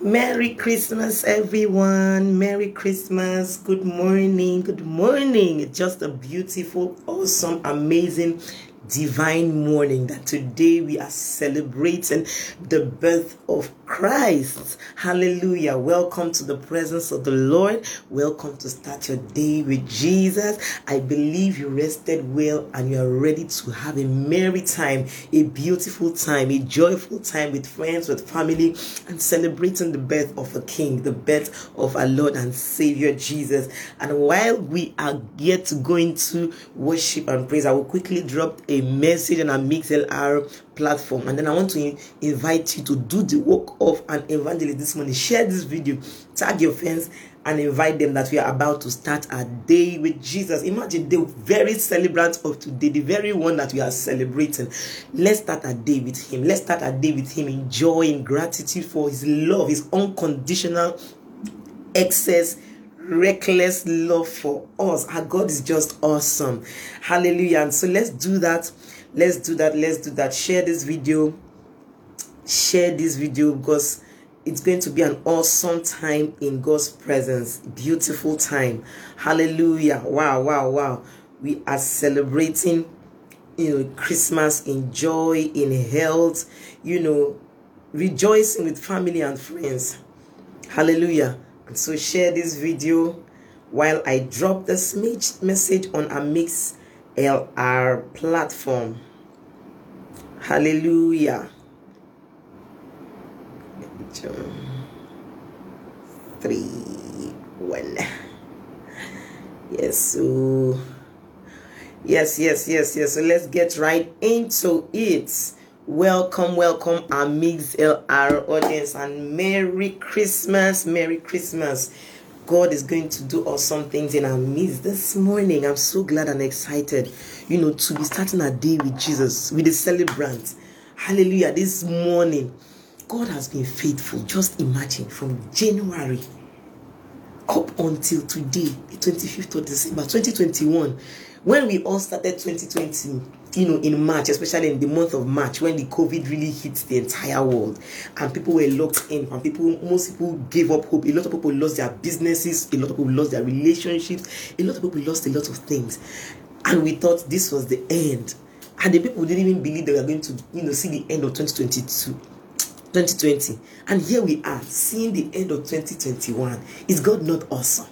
Merry Christmas, everyone. Merry Christmas. Good morning. Good morning. Just a beautiful, awesome, amazing divine morning that today we are celebrating the birth of Christ. Hallelujah. Welcome to the presence of the Lord. Welcome to start your day with Jesus. I believe you rested well and you are ready to have a merry time, a beautiful time, a joyful time with friends, with family, and celebrating the birth of a King, the birth of our Lord and Savior Jesus. And while we are yet going to worship and praise, I will quickly drop a message on our MixLR platform. And then I want to invite you to do the work of an evangelist this morning. Share this video, tag your friends, and invite them that we are about to start a day with Jesus. Imagine the very celebrant of today, the very one that we are celebrating. Let's start a day with Him. Let's start a day with Him, enjoying gratitude for His love, His unconditional excess reckless love for us. Our God is just awesome. Hallelujah. And so let's do that. Let's do that. Let's do that. Share this video. Share this video because it's going to be an awesome time in God's presence. Beautiful time. Hallelujah. Wow, wow, wow. We are celebrating, you know, Christmas in joy, in health, you know, rejoicing with family and friends. Hallelujah. So share this video while I drop this message on a Mix LR platform. Hallelujah. Three, one. Yes, so yes, yes, yes, yes. So let's get right into it. Welcome, welcome, our Mix LR audience, and Merry Christmas, Merry Christmas. God is going to do awesome things in our midst this morning. I'm so glad and excited, you know, to be starting a day with Jesus, with the celebrant. Hallelujah. This morning, God has been faithful. Just imagine from January up until today, the 25th of December 2021, when we all started 2020 you know, in March, especially in the month of March, when the COVID really hit the entire world and people were locked in, and people, most people gave up hope. A lot of people lost their businesses, a lot of people lost their relationships, a lot of people lost a lot of things. And we thought this was the end. And the people didn't even believe they were going to, you know, see the end of 2022. 2020 and here we are seeing the end of 2021 is god not awesome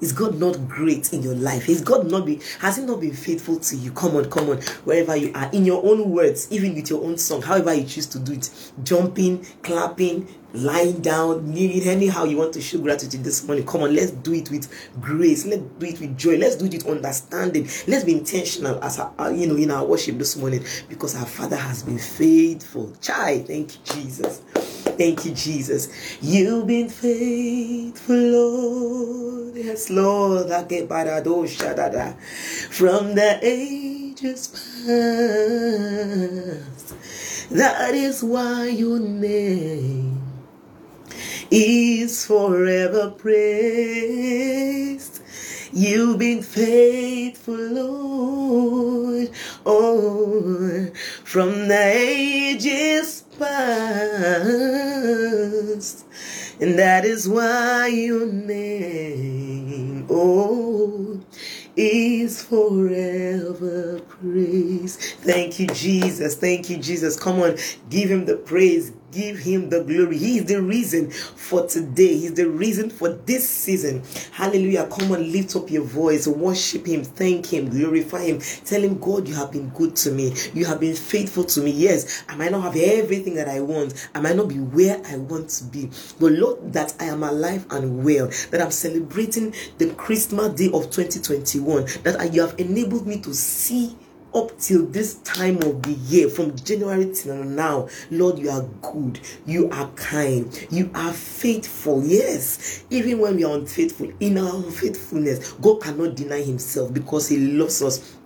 is God not great in your life? Is God not be has He not been faithful to you? Come on, come on, wherever you are, in your own words, even with your own song, however you choose to do it, jumping, clapping, lying down, kneeling, anyhow you want to show gratitude this morning. Come on, let's do it with grace. Let's do it with joy. Let's do it with understanding. Let's be intentional as our, uh, you know in our worship this morning because our Father has been faithful. Chai, thank you, Jesus. Thank you, Jesus. You've been faithful, Lord. Yes, Lord. From the ages past. That is why your name is forever praised. You've been faithful, Lord. Oh, from the ages past. And that is why your name, oh, is forever praised. Thank you, Jesus. Thank you, Jesus. Come on, give him the praise. Give him the glory. He is the reason for today. He's the reason for this season. Hallelujah. Come on, lift up your voice. Worship him. Thank him. Glorify him. Tell him, God, you have been good to me. You have been faithful to me. Yes, I might not have everything that I want. I might not be where I want to be. But Lord, that I am alive and well. That I'm celebrating the Christmas day of 2021. That you have enabled me to see up till this time of the year, from January till now, Lord, you are good, you are kind, you are faithful. Yes, even when we are unfaithful, in our unfaithfulness, God cannot deny Himself because He loves us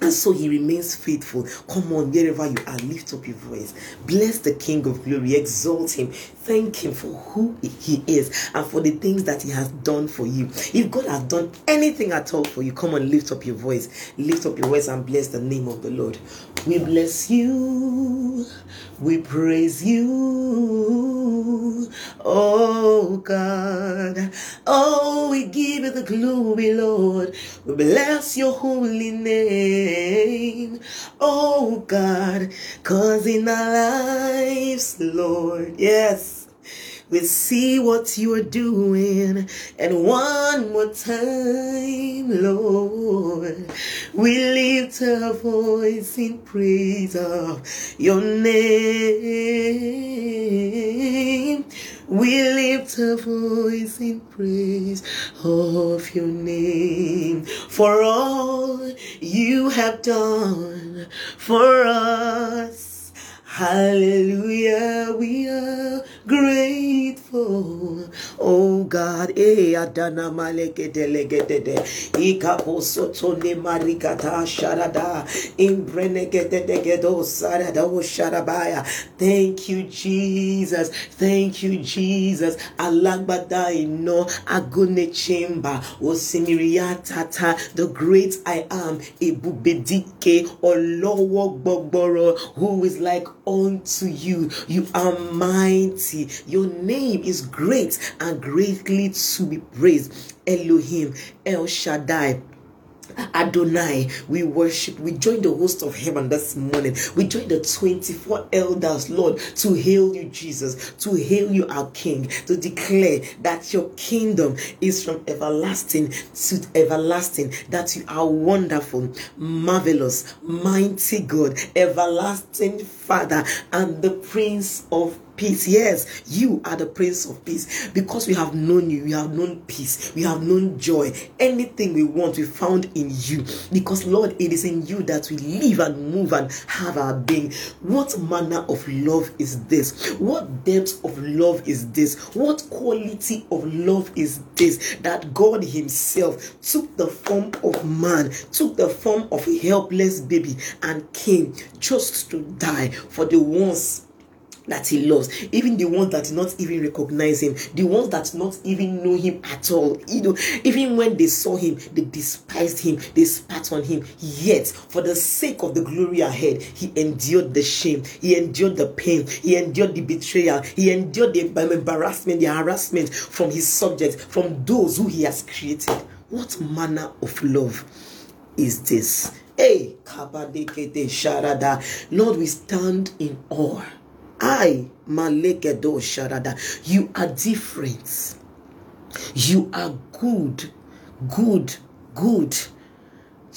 and so he remains faithful. Come on, wherever you are, lift up your voice. Bless the King of glory. Exalt him. Thank him for who he is and for the things that he has done for you. If God has done anything at all for you, come on, lift up your voice. Lift up your voice and bless the name of the Lord. We bless you. We praise you. Oh God. Oh, we give you the glory, Lord. We bless your holy name, oh God. Cause in our lives, Lord, yes. We see what you are doing. And one more time, Lord, we lift our voice in praise of your name. We lift a voice in praise of your name for all you have done for us. Hallelujah, we are grateful. Oh God, eh, adana maleke delegede, ikapo sotone marikata sharada, imbrenegede degedo sarada o sharabaya. Thank you, Jesus. Thank you, Jesus. Alagbada ino agune chimba osimiriatata, the great I am, ibubedike olowo gbogboro, who is like unto you. You are mighty. Your name is great and greatly to be praised. Elohim, El Shaddai. Adonai, we worship. We join the host of heaven this morning. We join the 24 elders, Lord, to hail you, Jesus, to hail you, our King, to declare that your kingdom is from everlasting to everlasting, that you are wonderful, marvelous, mighty God, everlasting Father, and the Prince of peace. Yes, you are the Prince of Peace. Because we have known you, we have known peace, we have known joy. Anything we want, we found in you. Because, Lord, it is in you that we live and move and have our being. What manner of love is this? What depth of love is this? What quality of love is this? That God Himself took the form of man, took the form of a helpless baby, and came just to die for the ones that he loves, even the ones that not even recognize him, the ones that not even know him at all. You know, even when they saw him, they despised him, they spat on him. Yet, for the sake of the glory ahead, he endured the shame, he endured the pain, he endured the betrayal, he endured the embarrassment, the harassment from his subjects, from those who he has created. What manner of love is this? Hey, Kabadekete Sharada. Lord, we stand in awe I, Malekedo Sharada, you are different. You are good, good, good.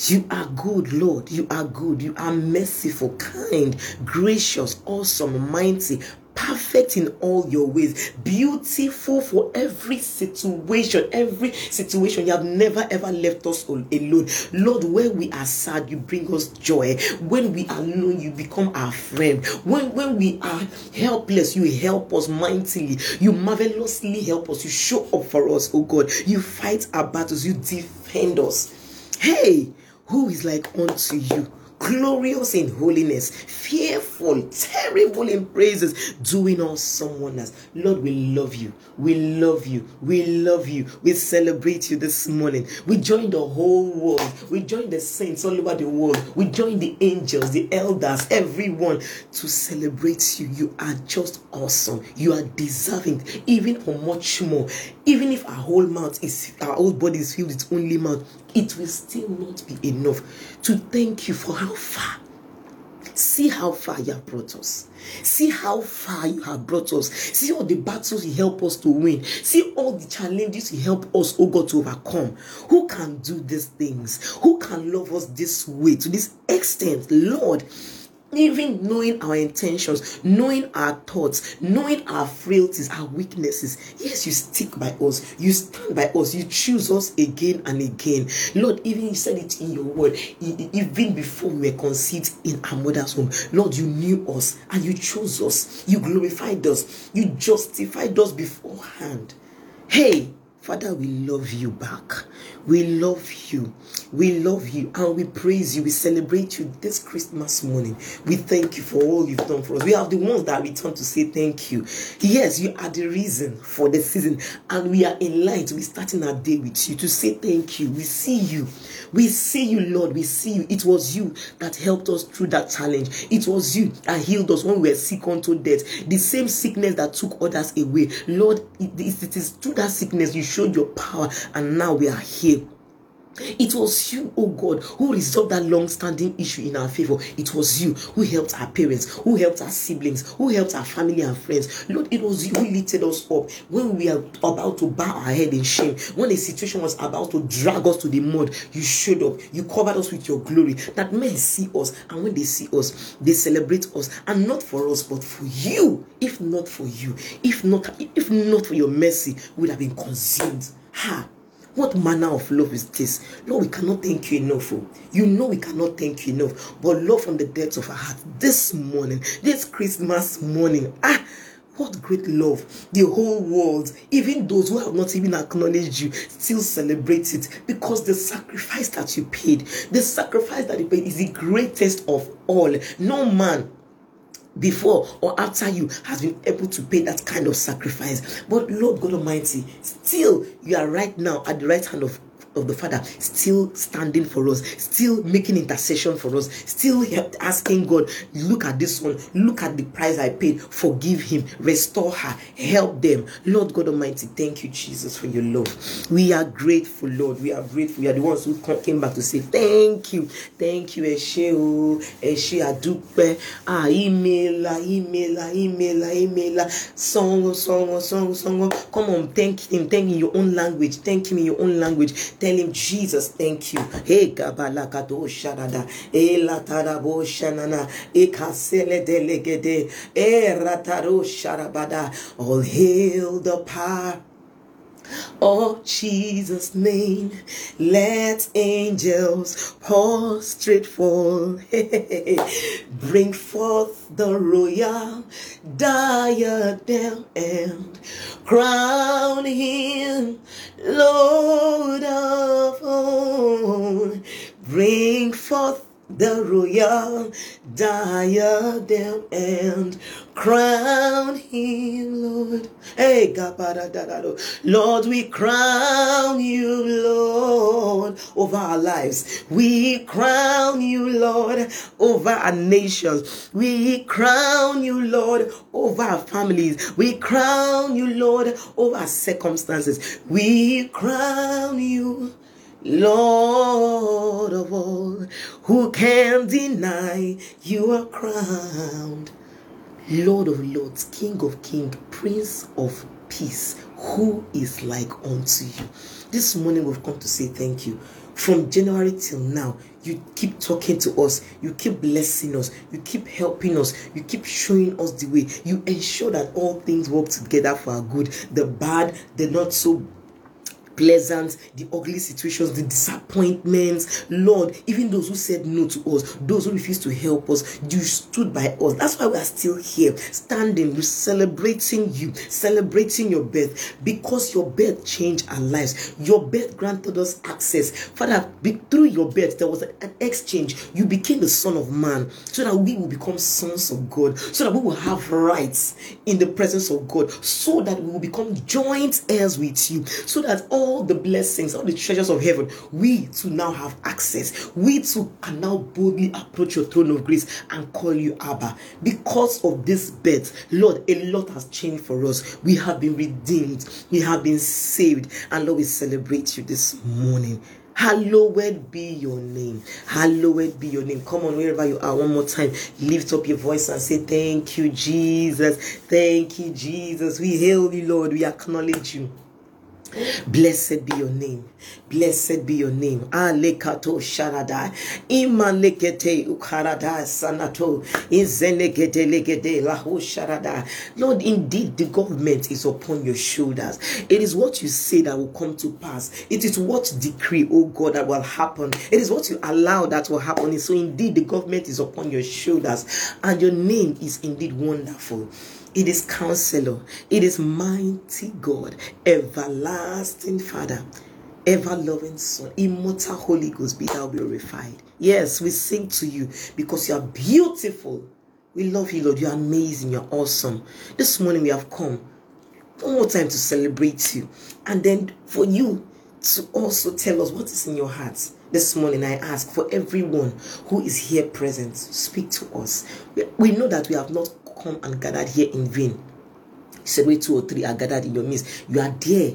You are good, Lord. You are good. You are merciful, kind, gracious, awesome, mighty, perfect in all your ways, beautiful for every situation, every situation. You have never ever left us alone. Lord, when we are sad, you bring us joy. When we are alone, you become our friend. When, when we are helpless, you help us mightily. You marvelously help us. You show up for us, oh God. You fight our battles. You defend us. Hey, who is like unto you? Glorious in holiness, fearful, terrible in praises, doing awesome wonders. Lord, we love you. We love you. We love you. We celebrate you this morning. We join the whole world. We join the saints all over the world. We join the angels, the elders, everyone to celebrate you. You are just awesome. You are deserving even for much more. Even if our whole mouth is, our whole body is filled with only mouth, it will still not be enough to thank you for how far. See how far you have brought us. See how far you have brought us. See all the battles you help us to win. See all the challenges you help us, oh God, to overcome. Who can do these things? Who can love us this way, to this extent? Lord, even knowing our intentions, knowing our thoughts, knowing our frailties, our weaknesses. Yes, you stick by us, you stand by us, you choose us again and again. Lord, even you said it in your word, even before we were conceived in our mother's womb, Lord, you knew us and you chose us, you glorified us, you justified us beforehand. Hey, Father, we love you back. We love you. We love you and we praise you. We celebrate you this Christmas morning. We thank you for all you've done for us. We have the ones that return to say thank you. Yes, you are the reason for the season, and we are in line be starting our day with you to say thank you. We see you. We see you, Lord. We see you. It was you that helped us through that challenge. It was you that healed us when we were sick unto death. The same sickness that took others away. Lord, it is through that sickness you showed your power, and now we are here. It was you, oh God, who resolved that long standing issue in our favor. It was you who helped our parents, who helped our siblings, who helped our family and friends. Lord, it was you who lifted us up when we are about to bow our head in shame, when the situation was about to drag us to the mud. You showed up, you covered us with your glory. That men see us, and when they see us, they celebrate us, and not for us, but for you. If not for you, if not, if not for your mercy, we would have been consumed. Ha! What manner of love is this? Lord, we cannot thank you enough. Oh. You know we cannot thank you enough. But Lord, from the depths of our heart, this morning, this Christmas morning, ah, what great love. The whole world, even those who have not even acknowledged you, still celebrate it because the sacrifice that you paid, the sacrifice that you paid is the greatest of all. No man before or after you has been able to pay that kind of sacrifice. But Lord God Almighty, still you are right now at the right hand of of the Father still standing for us, still making intercession for us, still asking God, look at this one, look at the price I paid, forgive him, restore her, help them. Lord God Almighty, thank you, Jesus, for your love. We are grateful, Lord. We are grateful. We are the ones who came back to say thank you. Thank you, Eshe o, Eshe Adupe, ah, email, email, email, song, song, song, song. Come on, thank him, thank him in your own language, thank him in your own language Tell him, Jesus, thank you. Hey, Gabalakato Shanada, Elatarabo Shanana, eh, Ekasele eh, Delegede, eh, Erataro Sharabada. All hail the power Oh, Jesus' name, let angels prostrate fall. Bring forth the royal diadem and crown him Lord the royal diadem and crown him, Lord. Hey, Lord, we crown you, Lord, over our lives. We crown you, Lord, over our nations. We crown you, Lord, over our families. We crown you, Lord, over our circumstances. We crown you. Lord of all, who can deny you are crowned? Lord of lords, King of kings, Prince of peace, who is like unto you? This morning we've come to say thank you. From January till now, you keep talking to us, you keep blessing us, you keep helping us, you keep showing us the way. You ensure that all things work together for our good, the bad, the not so pleasant, the ugly situations, the disappointments. Lord, even those who said no to us, those who refused to help us, you stood by us. That's why we are still here, standing, we're celebrating you, celebrating your birth, because your birth changed our lives. Your birth granted us access. Father, through your birth, there was an exchange. You became the Son of Man so that we will become sons of God, so that we will have rights in the presence of God, so that we will become joint heirs with you, so that all all the blessings, all the treasures of heaven, we too now have access. We too can now boldly approach your throne of grace and call you Abba. Because of this birth, Lord, a lot has changed for us. We have been redeemed, we have been saved, and Lord, we celebrate you this morning. Hallowed be your name. Hallowed be your name. Come on, wherever you are, one more time. Lift up your voice and say, Thank you, Jesus. Thank you, Jesus. We hail you, Lord. We acknowledge you. Blessed be your name. Blessed be your name. Alekato sharada. Imalekete ukarada sanato. Izenegede legede lahu sharada. Lord, indeed, the government is upon your shoulders. It is what you say that will come to pass. It is what decree, oh God, that will happen. It is what you allow that will happen. So indeed, the government is upon your shoulders, and your name is indeed wonderful. It is Counselor. It is Mighty God, Everlasting Father, Ever loving Son, Immortal Holy Ghost, be thou glorified. Yes, we sing to you because you are beautiful. We love you, Lord. You are amazing. You're awesome. This morning we have come one more time to celebrate you. And then for you to also tell us what is in your heart. This morning, I ask for everyone who is here present, speak to us. We know that we have not come and gathered here in vain. He said, where two or three are gathered in your midst. You are there.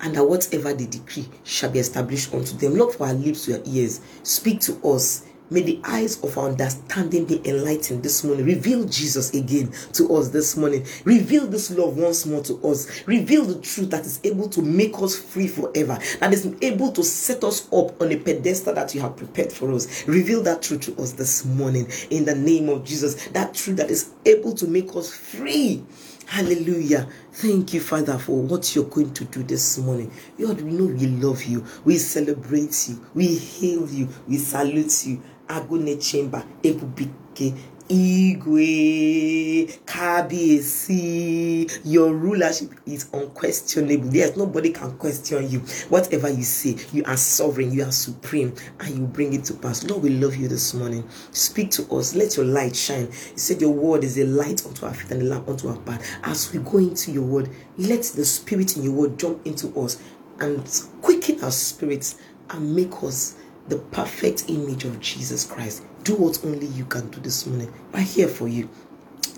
And that whatever they decree shall be established unto them. Look for our lips, your ears. Speak to us May the eyes of our understanding be enlightened this morning. Reveal Jesus again to us this morning. Reveal this love once more to us. Reveal the truth that is able to make us free forever. That is able to set us up on a pedestal that you have prepared for us. Reveal that truth to us this morning in the name of Jesus. That truth that is able to make us free. Hallelujah. Thank you, Father, for what you're going to do this morning. Lord, we know we love you. We celebrate you. We hail you. We salute you. Agune Chamber, Ebubike, Igwe, Kabiyesi, your rulership is unquestionable. Yes, nobody can question you. Whatever you say, you are sovereign, you are supreme, and you bring it to pass. Lord, we love you this morning. Speak to us. Let your light shine. You said your word is a light unto our feet and a lamp unto our path. As we go into your word, let the spirit in your word jump into us and quicken our spirits and make us the perfect image of Jesus Christ. Do what only you can do this morning. We're here for you.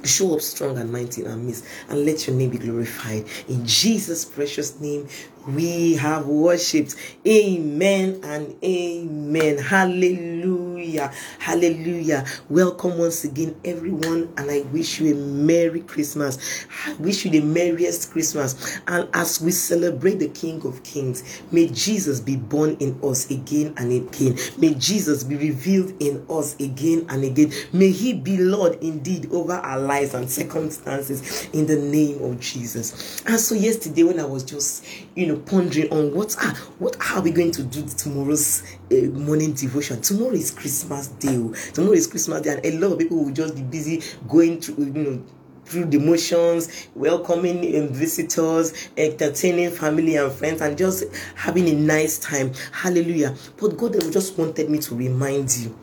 Show up strong and mighty in our midst and let your name be glorified. In Jesus' precious name, we have worshipped. Amen and amen. Hallelujah. Hallelujah. Welcome once again, everyone, and I wish you a Merry Christmas. I wish you the merriest Christmas. And as we celebrate the King of Kings, may Jesus be born in us again and again. May Jesus be revealed in us again and again. May He be Lord indeed over our lives and circumstances in the name of Jesus. And so, yesterday, when I was just, you know, know pondering on what are what are we going to do tomorrow's uh, morning devotion tomorrow is christmas day oh. tomorrow is christmas day and a lot of people will just be busy going through you know through the motions, welcoming um, visitors, entertaining family and friends, and just having a nice time. Hallelujah. But God just wanted me to remind you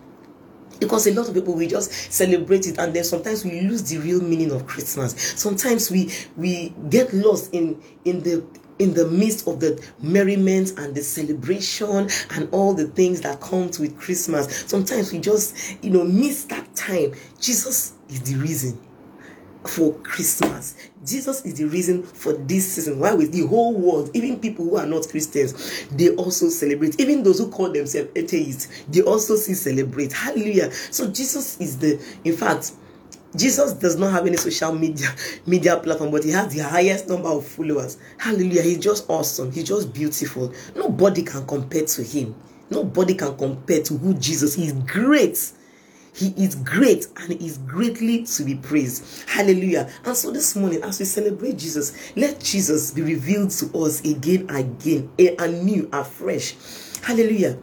because a lot of people we just celebrate it and then sometimes we lose the real meaning of christmas sometimes we we get lost in in the in the midst of the merriment and the celebration and all the things that comes with Christmas. Sometimes we just, you know, miss that time. Jesus is the reason for Christmas. Jesus is the reason for this season. Why with the whole world, even people who are not Christians, they also celebrate. Even those who call themselves atheists, they also see celebrate. Hallelujah. So Jesus is the, in fact, Jesus does not have any social media media platform, but he has the highest number of followers. Hallelujah. He's just awesome. He's just beautiful. Nobody can compare to him. Nobody can compare to who Jesus is. Great. He is great and is greatly to be praised. Hallelujah. And so this morning, as we celebrate Jesus, let Jesus be revealed to us again, again, anew, afresh. Hallelujah.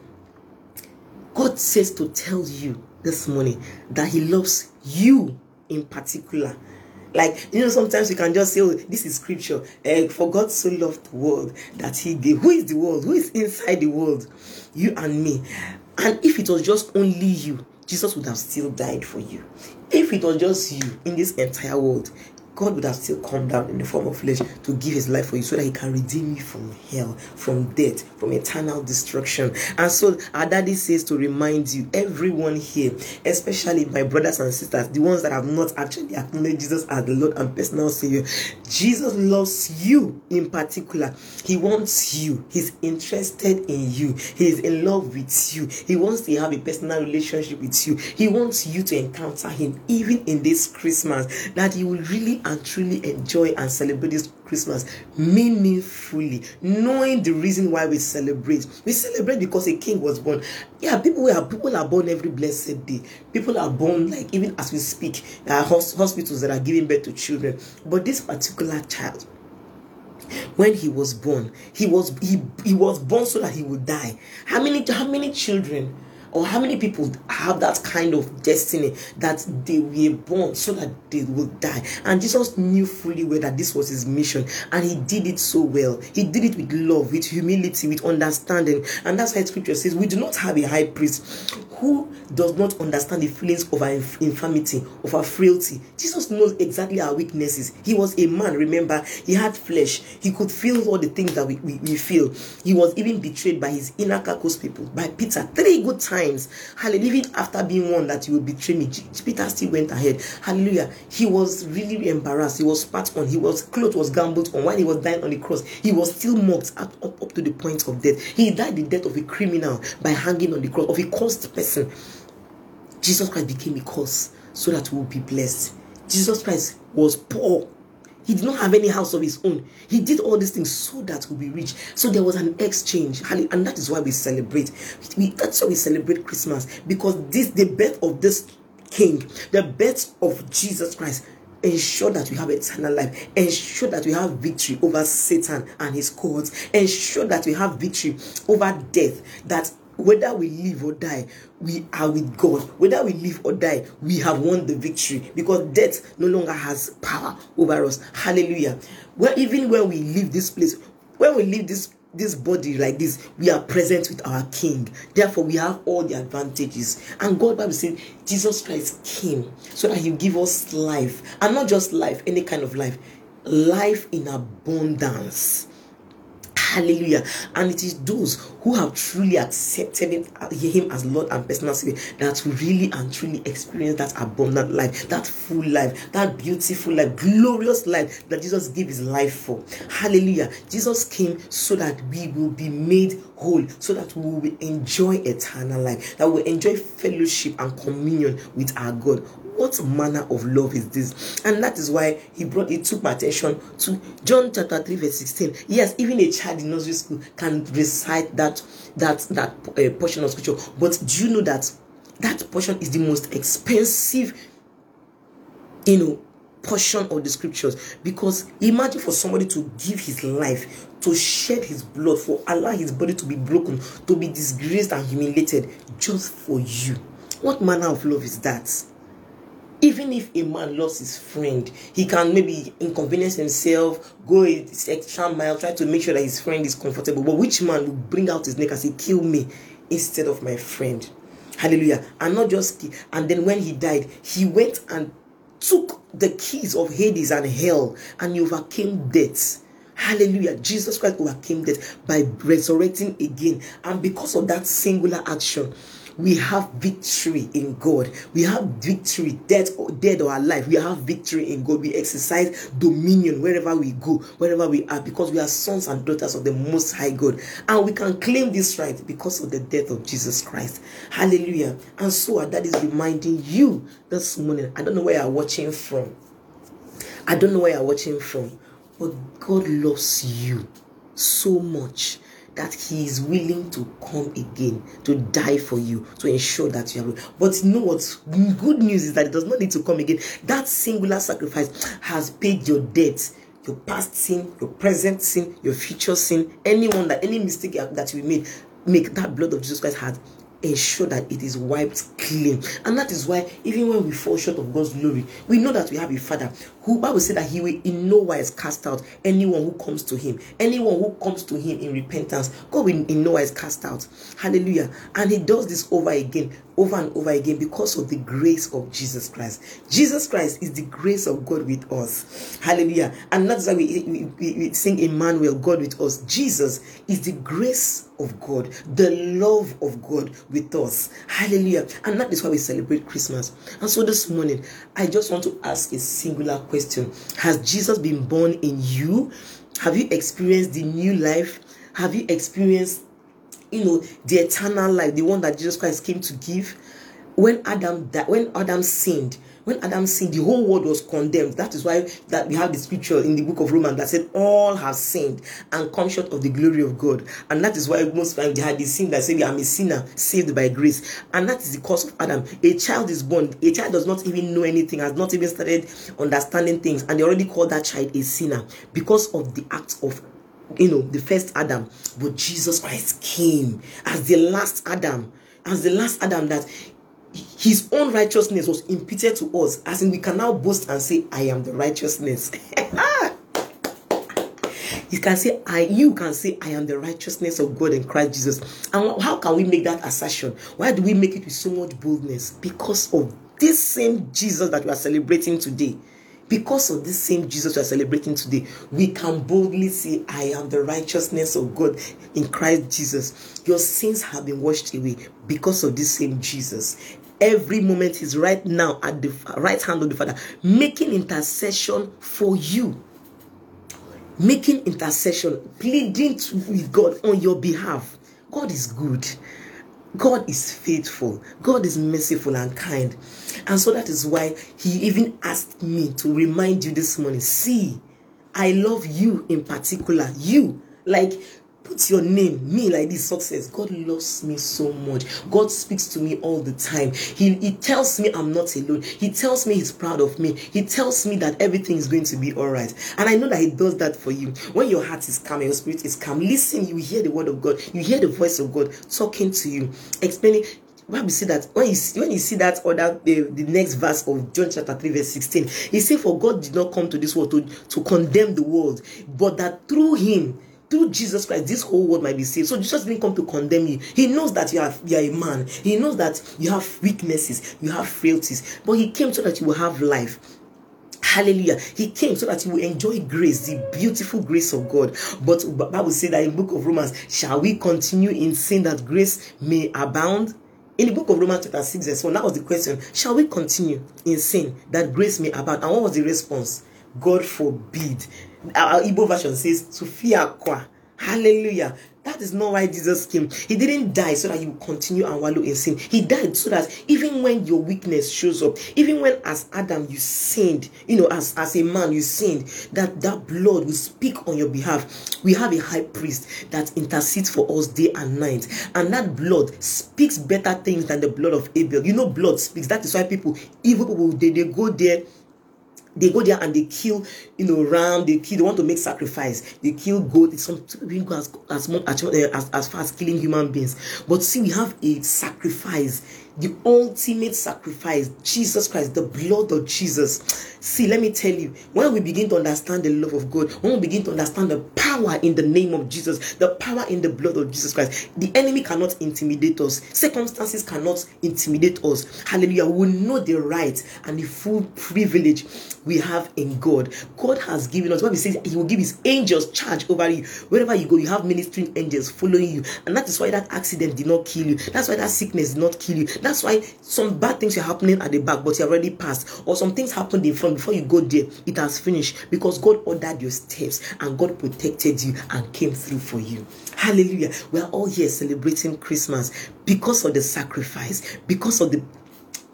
God says to tell you this morning that He loves you in particular. Like, you know, sometimes we can just say, oh, this is scripture. Uh, for God so loved the world that he gave. Who is the world? Who is inside the world? You and me. And if it was just only you, Jesus would have still died for you. If it was just you in this entire world, God would have still come down in the form of flesh to give his life for you so that he can redeem you from hell, from death, from eternal destruction. And so our daddy says to remind you, everyone here, especially my brothers and sisters, the ones that have not actually acknowledged Jesus as the Lord and personal Savior, Jesus loves you in particular. He wants you. He's interested in you. He is in love with you. He wants to have a personal relationship with you. He wants you to encounter him even in this Christmas that you will really and truly enjoy and celebrate this Christmas meaningfully, knowing the reason why we celebrate. We celebrate because a king was born. Yeah, people are people are born every blessed day. People are born like even as we speak. There are hospitals that are giving birth to children, but this particular child when he was born he was he, he was born so that he would die how many how many children or how many people have that kind of destiny that they were born so that they will die? And jesus knew fully well that this was his mission and he did it so well. He did it with love with humility with understanding. And that's why scripture says we do not have a high priest who does not understand the feelings of our infirmity of our frailty. Jesus knows exactly our weaknesses. He was a man remember? He had flesh. He could feel all the things that we, we, we feel. He was even betrayed by his inner carcass people by peter. Three good times hallelujah. Even after being warned that he would betray me peter still went ahead. Hallelujah. He was really embarrassed. He was spat on. He was clothes was gambled on. While he was dying on the cross he was still mocked up, up, up to the point of death. He died the death of a criminal by hanging on the cross of a cursed person. Jesus christ became a curse so that we will be blessed. Jesus christ was poor he did not have any house of his own. He did all these things so that we'll be rich. So there was an exchange. And that is why we celebrate. We, that's why we celebrate Christmas. Because this the birth of this king, the birth of Jesus Christ ensure that we have eternal life ensure that we have victory over satan and his cohorts ensure that we have victory over death that whether we live or die, we are with God. Whether we live or die, we have won the victory because death no longer has power over us. Hallelujah. Well, even when we leave this place, when we leave this this body like this, we are present with our King. Therefore, we have all the advantages. And God Bible says Jesus Christ came so that He give us life, and not just life, any kind of life, life in abundance. Hallelujah. And it is those who have truly accepted him, as Lord and personal Savior that really and truly experience that abundant life, that full life, that beautiful life, glorious life that Jesus gave his life for. Hallelujah. Jesus came so that we will be made whole, so that we will enjoy eternal life, that we will enjoy fellowship and communion with our God what manner of love is this? And that is why he brought it took my attention to john chapter 3 verse 16 yes even a child in nursery school can recite that that that uh, portion of scripture. But do you know that that portion is the most expensive you know portion of the scriptures? Because imagine for somebody to give his life to shed his blood for allow his body to be broken to be disgraced and humiliated just for you. What manner of love is that even if a man loves his friend, he can maybe inconvenience himself, go a extra mile, try to make sure that his friend is comfortable. But which man will bring out his neck and say, Kill me instead of my friend? Hallelujah. And not just, and then when he died, he went and took the keys of Hades and hell and he overcame death. Hallelujah. Jesus Christ overcame death by resurrecting again. And because of that singular action, we have victory in God. We have victory, dead or dead or alive. We have victory in God. We exercise dominion wherever we go, wherever we are, because we are sons and daughters of the Most High God, and we can claim this right because of the death of Jesus Christ. Hallelujah! And so that is reminding you this morning. I don't know where you're watching from. I don't know where you're watching from, but God loves you so much that he is willing to come again to die for you to ensure that you are but you know what? Good news is that it does not need to come again. That singular sacrifice has paid your debt your past sin your present sin your future sin anyone that any mistake that you made make that blood of jesus christ has ensure that it is wiped clean and that is why even when we fall short of god's glory we know that we have a father who bible said that he will in no wise cast out anyone who comes to him anyone who comes to him in repentance god will in no wise cast out hallelujah and he does this over again over and over again because of the grace of Jesus Christ. Jesus Christ is the grace of God with us. Hallelujah. And that's why we, we, we sing Emmanuel, God with us. Jesus is the grace of God, the love of God with us. Hallelujah. And that is why we celebrate Christmas. And so this morning, I just want to ask a singular question Has Jesus been born in you? Have you experienced the new life? Have you experienced you know, the eternal life, the one that Jesus Christ came to give. When Adam that when Adam sinned, when Adam sinned, the whole world was condemned. That is why that we have the scripture in the book of Romans that said, All have sinned and come short of the glory of God. And that is why most times they had the sin that said, I'm a sinner saved by grace. And that is the cause of Adam. A child is born, a child does not even know anything, has not even started understanding things, and they already call that child a sinner because of the act of you know, the first Adam, but Jesus Christ came as the last Adam as the last Adam that his own righteousness was imputed to us, as in we can now boast and say, I am the righteousness. you can say, I you can say, I am the righteousness of God in Christ Jesus. And how can we make that assertion? Why do we make it with so much boldness? Because of this same Jesus that we are celebrating today. Because of this same Jesus we are celebrating today, we can boldly say, I am the righteousness of God in Christ Jesus. Your sins have been washed away because of this same Jesus. Every moment is right now at the right hand of the Father, making intercession for you. Making intercession, pleading with God on your behalf. God is good. God is faithful. God is merciful and kind. And so that is why He even asked me to remind you this morning see, I love you in particular. You. Like, put your name, me like this success. God loves me so much. God speaks to me all the time. He, he tells me I'm not alone. He tells me He's proud of me. He tells me that everything is going to be all right. And I know that He does that for you. When your heart is calm and your spirit is calm, listen, you hear the word of God. You hear the voice of God talking to you, explaining we see that when you see, when you see that other the, the next verse of John chapter 3 verse 16 he said for God did not come to this world to, to condemn the world but that through him through Jesus Christ, this whole world might be saved. So Jesus didn't come to condemn you. He knows that you are, you are a man. He knows that you have weaknesses, you have frailties. But he came so that you will have life. Hallelujah. He came so that you will enjoy grace, the beautiful grace of God. But Bible says that in book of Romans, shall we continue in sin that grace may abound? In the book of Romans chapter 6 verse 1, that was the question. Shall we continue in sin that grace may abound? And what was the response? God forbid. Our Igbo version says, qua. Hallelujah. That is not why Jesus came. He didn't die so that you continue and wallow in sin. He died so that even when your weakness shows up, even when as Adam you sinned, you know, as, as a man you sinned, that that blood will speak on your behalf. We have a high priest that intercedes for us day and night. And that blood speaks better things than the blood of Abel. You know, blood speaks. That is why people, evil people, they, they go there they go there and they kill, you know, ram. They kill. They want to make sacrifice. They kill goat. Some people go as as, as as far as killing human beings. But see, we have a sacrifice the ultimate sacrifice, Jesus Christ, the blood of Jesus. See, let me tell you, when we begin to understand the love of God, when we begin to understand the power in the name of Jesus, the power in the blood of Jesus Christ, the enemy cannot intimidate us, circumstances cannot intimidate us. Hallelujah. We know the right and the full privilege we have in God. God has given us, what He says, He will give His angels charge over you. Wherever you go, you have ministering angels following you. And that is why that accident did not kill you. That's why that sickness did not kill you. Why some bad things are happening at the back, but you already passed. Or some things happened in front before you go there. It has finished because God ordered your steps and God protected you and came through for you. Hallelujah. We are all here celebrating Christmas because of the sacrifice, because of the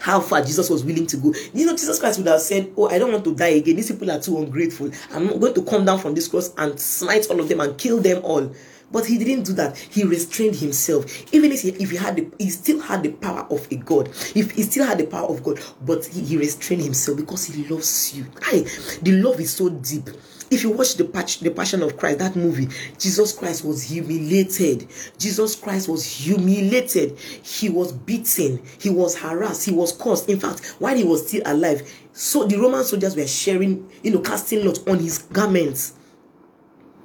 how far Jesus was willing to go. You know, Jesus Christ would have said, Oh, I don't want to die again. These people are too ungrateful. I'm going to come down from this cross and smite all of them and kill them all. But he didn't do that. He restrained himself. Even if he, if he had the, he still had the power of a God. If he still had the power of God, but he, he restrained himself because he loves you. I, the love is so deep. If you watch the, patch, the Passion of Christ, that movie, Jesus Christ was humiliated. Jesus Christ was humiliated. He was beaten. He was harassed. He was cursed. In fact, while he was still alive, so the Roman soldiers were sharing, you know, casting lots on his garments.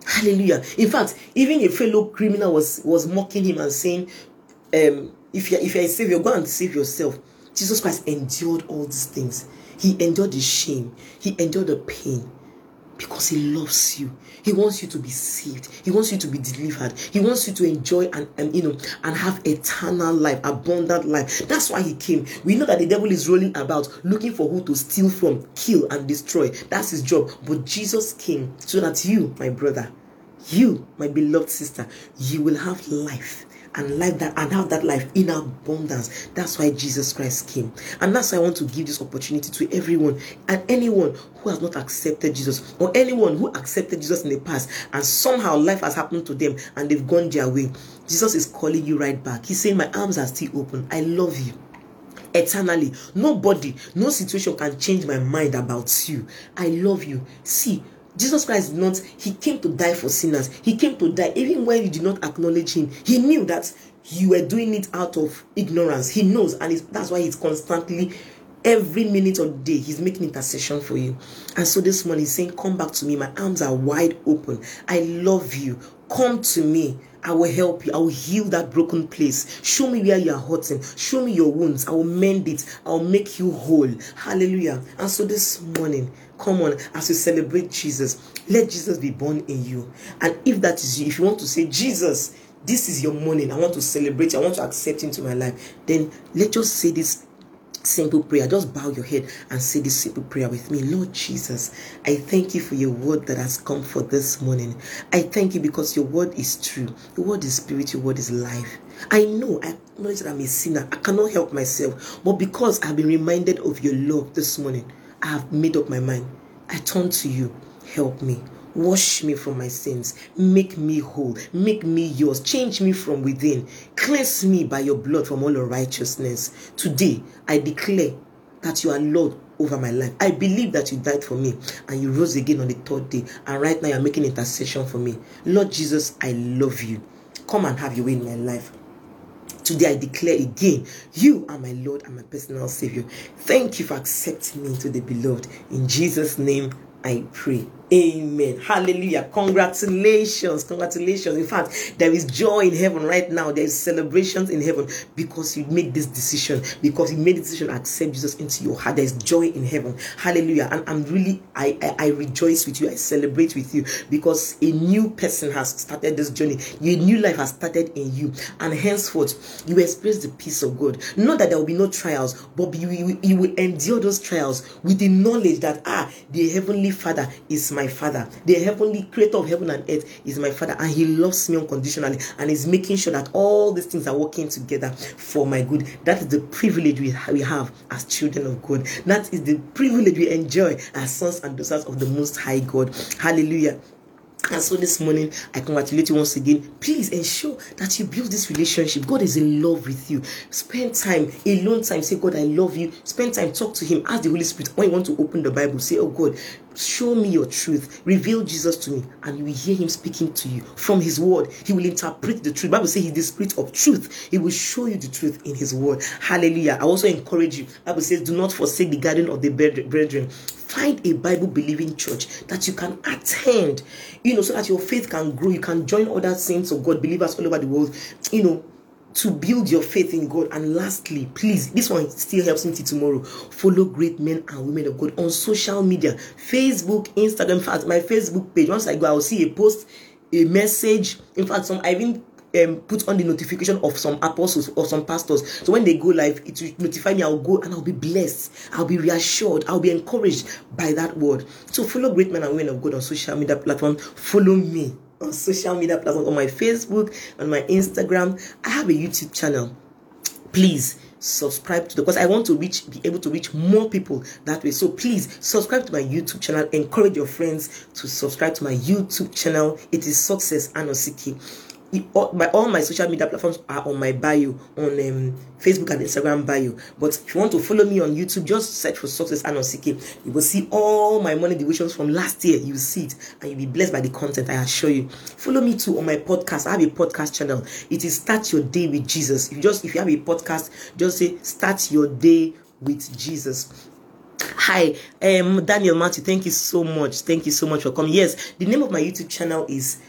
Hallelujah. In fact, even a fellow criminal was, was mocking him and saying, um, if you're, if you're a savior, go and save yourself. Jesus Christ endured all these things. He endured the shame. He endured the pain because he loves you. He wants you to be saved. He wants you to be delivered. He wants you to enjoy and, and you know and have eternal life, abundant life. That's why he came. We know that the devil is rolling about looking for who to steal from, kill, and destroy. That's his job. But Jesus came so that you, my brother, you, my beloved sister, you will have life and life that and have that life in abundance. That's why Jesus Christ came. And that's why I want to give this opportunity to everyone and anyone who has not accepted Jesus or anyone who accepted Jesus in the past and somehow life has happened to them and they've gone their way. Jesus is calling you right back. He's saying, My arms are still open. I love you eternally. Nobody, no situation can change my mind about you. I love you. See, Jesus Christ did not, he came to die for sinners. He came to die even when you did not acknowledge him. He knew that you were doing it out of ignorance. He knows, and that's why he's constantly every minute of the day he's making intercession for you and so this morning he's saying come back to me my arms are wide open i love you come to me I will help you. I will heal that broken place. Show me where you are hurting. Show me your wounds. I will mend it. I will make you whole. Hallelujah. And so this morning, come on, as we celebrate Jesus, let Jesus be born in you. And if that is you, if you want to say, Jesus, this is your morning, I want to celebrate, I want to accept into my life, then let's say this simple prayer. Just bow your head and say this simple prayer with me. Lord Jesus, I thank you for your word that has come for this morning. I thank you because your word is true. Your word is spirit, your word is life. I know, I acknowledge that I'm a sinner. I cannot help myself. But because I've been reminded of your love this morning, I have made up my mind. I turn to you. Help me. Wash me from my sins. Make me whole. Make me yours. Change me from within. Cleanse me by your blood from all unrighteousness. Today, I declare that you are Lord over my life. I believe that you died for me and you rose again on the third day. And right now, you're making intercession for me. Lord Jesus, I love you. Come and have your way in my life. Today I declare again, you are my Lord and my personal Savior. Thank you for accepting me to the beloved. In Jesus' name I pray. Amen. Hallelujah. Congratulations. Congratulations. In fact, there is joy in heaven right now. There is celebrations in heaven because you made this decision. Because you made the decision to accept Jesus into your heart. There is joy in heaven. Hallelujah. And I'm really, I, I, I rejoice with you. I celebrate with you because a new person has started this journey. Your new life has started in you. And henceforth, you experience the peace of God. Not that there will be no trials, but you, you, you will endure those trials with the knowledge that, ah, the Heavenly Father is my my father. The heavenly creator of heaven and earth is my father, and he loves me unconditionally and is making sure that all these things are working together for my good. That is the privilege we, have as children of God. That is the privilege we enjoy as sons and daughters of the Most High God. Hallelujah. And so this morning, I congratulate you once again. Please ensure that you build this relationship. God is in love with you. Spend time, alone time. Say, God, I love you. Spend time, talk to Him. Ask the Holy Spirit when you want to open the Bible. Say, Oh God, show me your truth. Reveal Jesus to me. And you will hear Him speaking to you from His word. He will interpret the truth. Bible says He's the Spirit of truth. He will show you the truth in His word. Hallelujah. I also encourage you. Bible says, Do not forsake the garden of the brethren find a bible believing church that you can attend you know so that your faith can grow you can join other saints of god believers all over the world you know to build your faith in God. And lastly, please, this one still helps me till tomorrow. Follow great men and women of God on social media Facebook, Instagram. In fact, my Facebook page, once I go, I'll see a post, a message. In fact, some I even um, put on the notification of some apostles or some pastors. So when they go live, it will notify me. I'll go and I'll be blessed. I'll be reassured. I'll be encouraged by that word. So follow great men and women of God on social media platform. Follow me on social media platforms on my Facebook, on my Instagram. I have a YouTube channel. Please subscribe to the because I want to reach be able to reach more people that way. So please subscribe to my YouTube channel. Encourage your friends to subscribe to my YouTube channel. It is Success All my all my social media platforms are on my bio on um, Facebook and Instagram bio. But if you want to follow me on YouTube, just search for Success and Anosike. You will see all my morning devotions from last year. You see it and you'll be blessed by the content. I assure you. Follow me too on my podcast. I have a podcast channel. It is Start Your Day with Jesus. If you just if you have a podcast, just say Start Your Day with Jesus. Hi, um Daniel Matthew. Thank you so much. Thank you so much for coming. Yes, the name of my YouTube channel is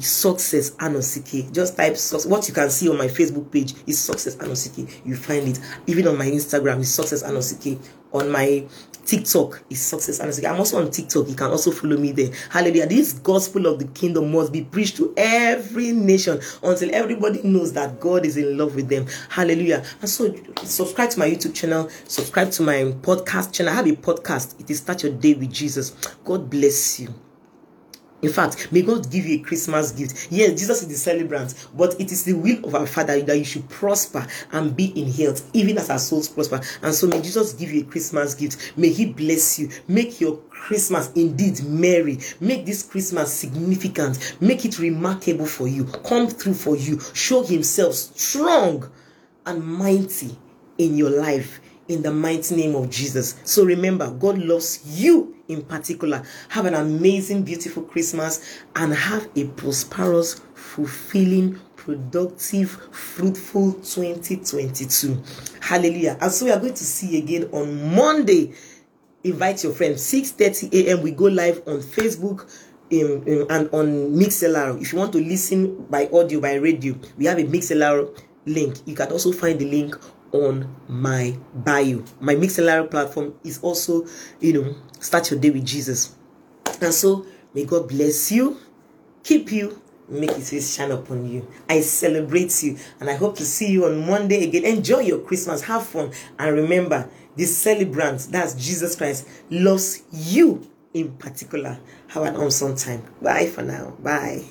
success anosike just type success. What you can see on my facebook page is success anosike you find it. Even on my instagram is success anosike on my tiktok is success anosike i'm also on tiktok. You can also follow me there. Hallelujah. This gospel of the kingdom must be preached to every nation until everybody knows that god is in love with them. Hallelujah. And so subscribe to my youtube channel. Subscribe to my podcast channel. I have a podcast. It is start your day with jesus. God bless you in fact, may God give you a Christmas gift. Yes, Jesus is the celebrant, but it is the will of our Father that you should prosper and be in health, even as our souls prosper. And so may Jesus give you a Christmas gift. May He bless you. Make your Christmas indeed merry. Make this Christmas significant. Make it remarkable for you. Come through for you. Show Himself strong and mighty in your life in the mighty name of Jesus. So remember, God loves you in particular. Have an amazing, beautiful Christmas and have a prosperous, fulfilling, productive, fruitful 2022. Hallelujah. And so we are going to see again on Monday. Invite your friends. 6:30 a.m. We go live on Facebook. In, in, and on Mixlr, if you want to listen by audio by radio, we have a Mixlr link. You can also find the link on my bio. My Mixlr platform is also, you know, start your day with Jesus. And so, may God bless you, keep you, make his face shine upon you. I celebrate you and I hope to see you on Monday again. Enjoy your Christmas, have fun, and remember the celebrant, that's Jesus Christ, loves you in particular. Have an awesome time. Bye for now. Bye.